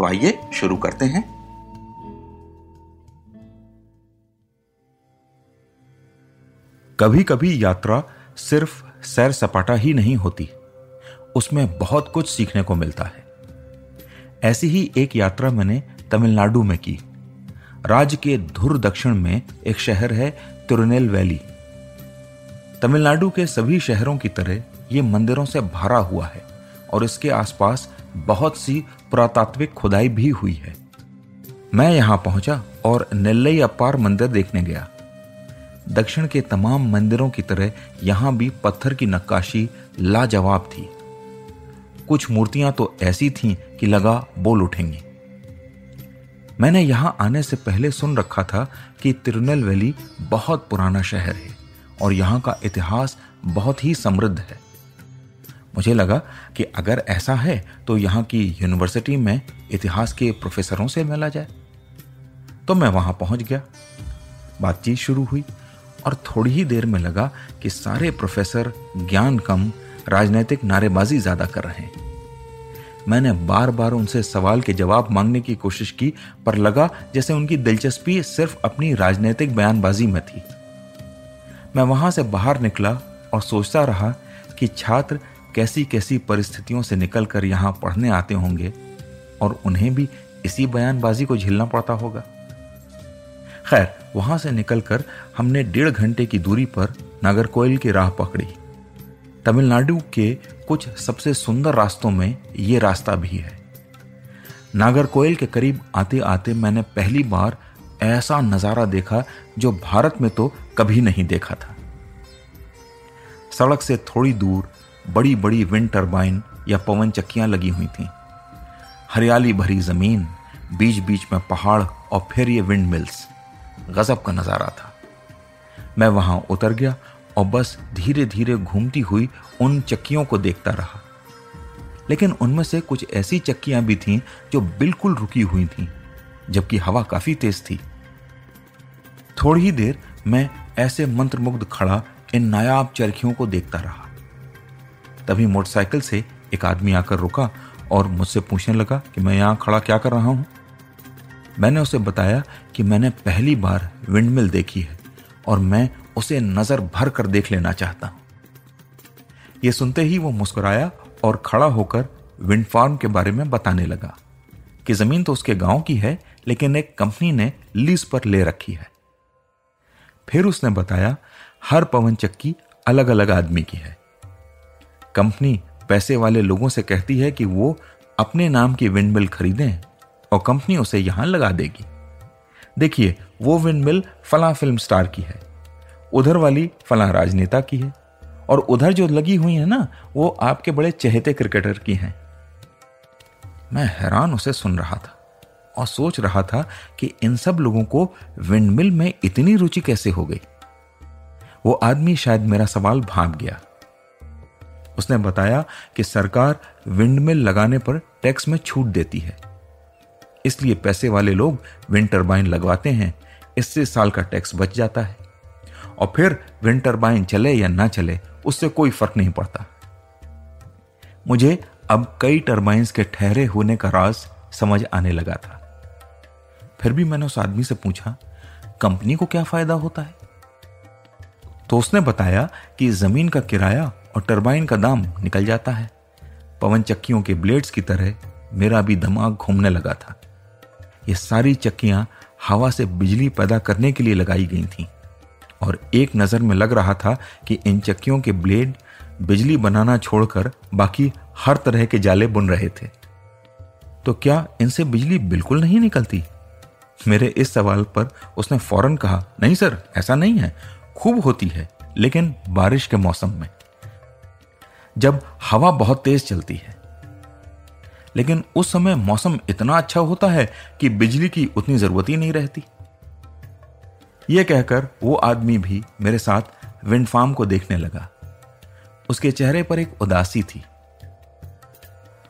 तो आइए, शुरू करते हैं। कभी कभी यात्रा सिर्फ़ सैर सपाटा ही नहीं होती। उसमें बहुत कुछ सीखने को मिलता है। ऐसी ही एक यात्रा मैंने तमिलनाडु में की। राज्य के धुर दक्षिण में एक शहर है तिरुनेल वैली। तमिलनाडु के सभी शहरों की तरह ये मंदिरों से भरा हुआ है और इसके आसपास बहुत सी पुरातात्विक खुदाई भी हुई है। मैं यहाँ पहुँचा और नेल्लई अपार मंदिर देखने गया। दक्षिण के तमाम मंदिरों की तरह यहाँ भी पत्थर की नक्काशी लाजवाब थी। कुछ मूर्तियाँ तो ऐसी थीं कि लगा बोल उठेंगी। मैंने यहाँ आने से पहले सुन रखा था कि तिरुनेलवेली बहुत पुराना शहर है और यहाँ का इतिहास बहुत ही समृद्ध है। मुझे लगा कि अगर ऐसा है तो यहाँ की यूनिवर्सिटी में इतिहास के प्रोफेसरों से मिला जाए। तो मैं वहाँ पहुँच गया। बातचीत शुरू हुई और थोड़ी ही देर में लगा कि सारे प्रोफेसर ज्ञान कम, राजनीतिक नारेबाजी ज़्यादा कर रहे हैं। मैंने बार बार उनसे सवाल के जवाब मांगने की कोशिश की, पर लगा जैसे उनकी दिलचस्पी सिर्फ़ अपनी राजनीतिक बयानबाजी में थी। मैं वहाँ से बाहर निकला और सोचता रहा कि छात्र कैसी कैसी परिस्थितियों से निकलकर यहाँ पढ़ने आते होंगे और उन्हें भी इसी बयानबाजी को झेलना पड़ता होगा। खैर, वहाँ से निकलकर हमने डेढ़ घंटे की दूरी पर नागरकोइल की राह पकड़ी। तमिलनाडु के कुछ सबसे सुंदर रास्तों में ये रास्ता भी है। नागरकोइल के करीब आते आते मैंने पहली बार ऐसा नज़ारा देखा जो भारत में तो कभी नहीं देखा था। सड़क से थोड़ी दूर बड़ी बड़ी विंड टरबाइन या पवन चक्कियाँ लगी हुई थीं। हरियाली भरी ज़मीन बीच बीच में पहाड़ और फिर ये विंड मिल्स। गजब का नज़ारा था। मैं वहाँ उतर गया और बस धीरे धीरे घूमती हुई उन चक्कियों को देखता रहा। लेकिन उनमें से कुछ ऐसी चक्कियाँ भी थीं जो बिल्कुल रुकी हुई थीं, जबकि हवा काफ़ी तेज थी। थोड़ी ही देर मैं ऐसे मंत्रमुग्ध खड़ा इन नायाब चरखियों को देखता रहा। तभी मोटरसाइकिल से एक आदमी आकर रुका और मुझसे पूछने लगा कि मैं यहाँ खड़ा क्या कर रहा हूँ। मैंने उसे बताया कि मैंने पहली बार विंडमिल देखी है और मैं उसे नज़र भर कर देख लेना चाहता हूँ। यह सुनते ही वो मुस्कुराया और खड़ा होकर विंड फार्म के बारे में बताने लगा कि ज़मीन तो उसके गाँव की है, लेकिन एक कंपनी ने लीज पर ले रखी है। फिर उसने बताया, हर पवन चक्की अलग अलग आदमी की है। कंपनी पैसे वाले लोगों से कहती है कि वो अपने नाम की विंडमिल खरीदें और कंपनी उसे यहाँ लगा देगी। देखिए, वो विंडमिल फला फ़िल्म स्टार की है। उधर वाली फला राजनेता की है। और उधर जो लगी हुई है ना, वो आपके बड़े चहेते क्रिकेटर की हैं। मैं हैरान उसे सुन रहा था और सोच रहा था कि इन सब लोगों को विंडमिल में इतनी रुचि कैसे हो गई। वो आदमी शायद मेरा सवाल भाग गया। उसने बताया कि सरकार विंडमिल लगाने पर टैक्स में छूट देती है। इसलिए पैसे वाले लोग विंड टरबाइन लगवाते हैं। इससे साल का टैक्स बच जाता है। और फिर विंड टरबाइन चले या ना चले, उससे कोई फ़र्क नहीं पड़ता। मुझे अब कई टरबाइंस के ठहरे होने का राज समझ आने लगा था। फिर भी मैंने उस आदमी से पूछा, कंपनी को क्या फ़ायदा होता है? तो उसने बताया कि ज़मीन का किराया और टरबाइन का दाम निकल जाता है। पवन चक्कियों के ब्लेड्स की तरह मेरा भी दिमाग घूमने लगा था। ये सारी चक्कियाँ हवा से बिजली पैदा करने के लिए लगाई गई थीं। और एक नज़र में लग रहा था कि इन चक्कियों के ब्लेड बिजली बनाना छोड़कर बाकी हर तरह के जाले बुन रहे थे। तो क्या इनसे बिजली बिल्कुल नहीं निकलती? मेरे इस सवाल पर उसने फ़ौरन कहा, नहीं सर, ऐसा नहीं है। खूब होती है, लेकिन बारिश के मौसम में। जब हवा बहुत तेज चलती है। लेकिन उस समय मौसम इतना अच्छा होता है कि बिजली की उतनी ज़रूरत ही नहीं रहती। यह कहकर वो आदमी भी मेरे साथ विंड फार्म को देखने लगा। उसके चेहरे पर एक उदासी थी।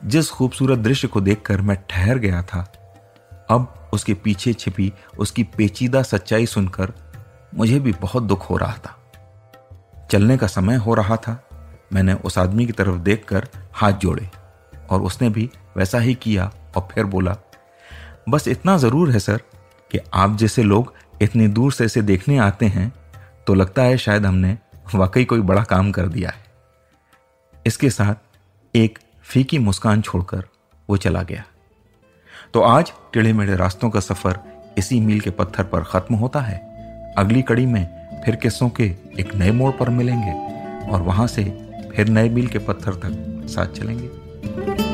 जिस खूबसूरत दृश्य को देखकर मैं ठहर गया था, अब उसके पीछे छिपी उसकी पेचीदा सच्चाई सुनकर मुझे भी बहुत दुख हो रहा था। चलने का समय हो रहा था। मैंने उस आदमी की तरफ़ देखकर हाथ जोड़े और उसने भी वैसा ही किया और फिर बोला, बस इतना ज़रूर है सर कि आप जैसे लोग इतनी दूर से इसे देखने आते हैं तो लगता है शायद हमने वाकई कोई बड़ा काम कर दिया है। इसके साथ एक फीकी मुस्कान छोड़कर वो चला गया। तो आज टेढ़े मेढ़े रास्तों का सफ़र इसी मील के पत्थर पर खत्म होता है। अगली कड़ी में फिर किस्सों के एक नए मोड़ पर मिलेंगे और वहाँ से फिर नए मील के पत्थर तक साथ चलेंगे।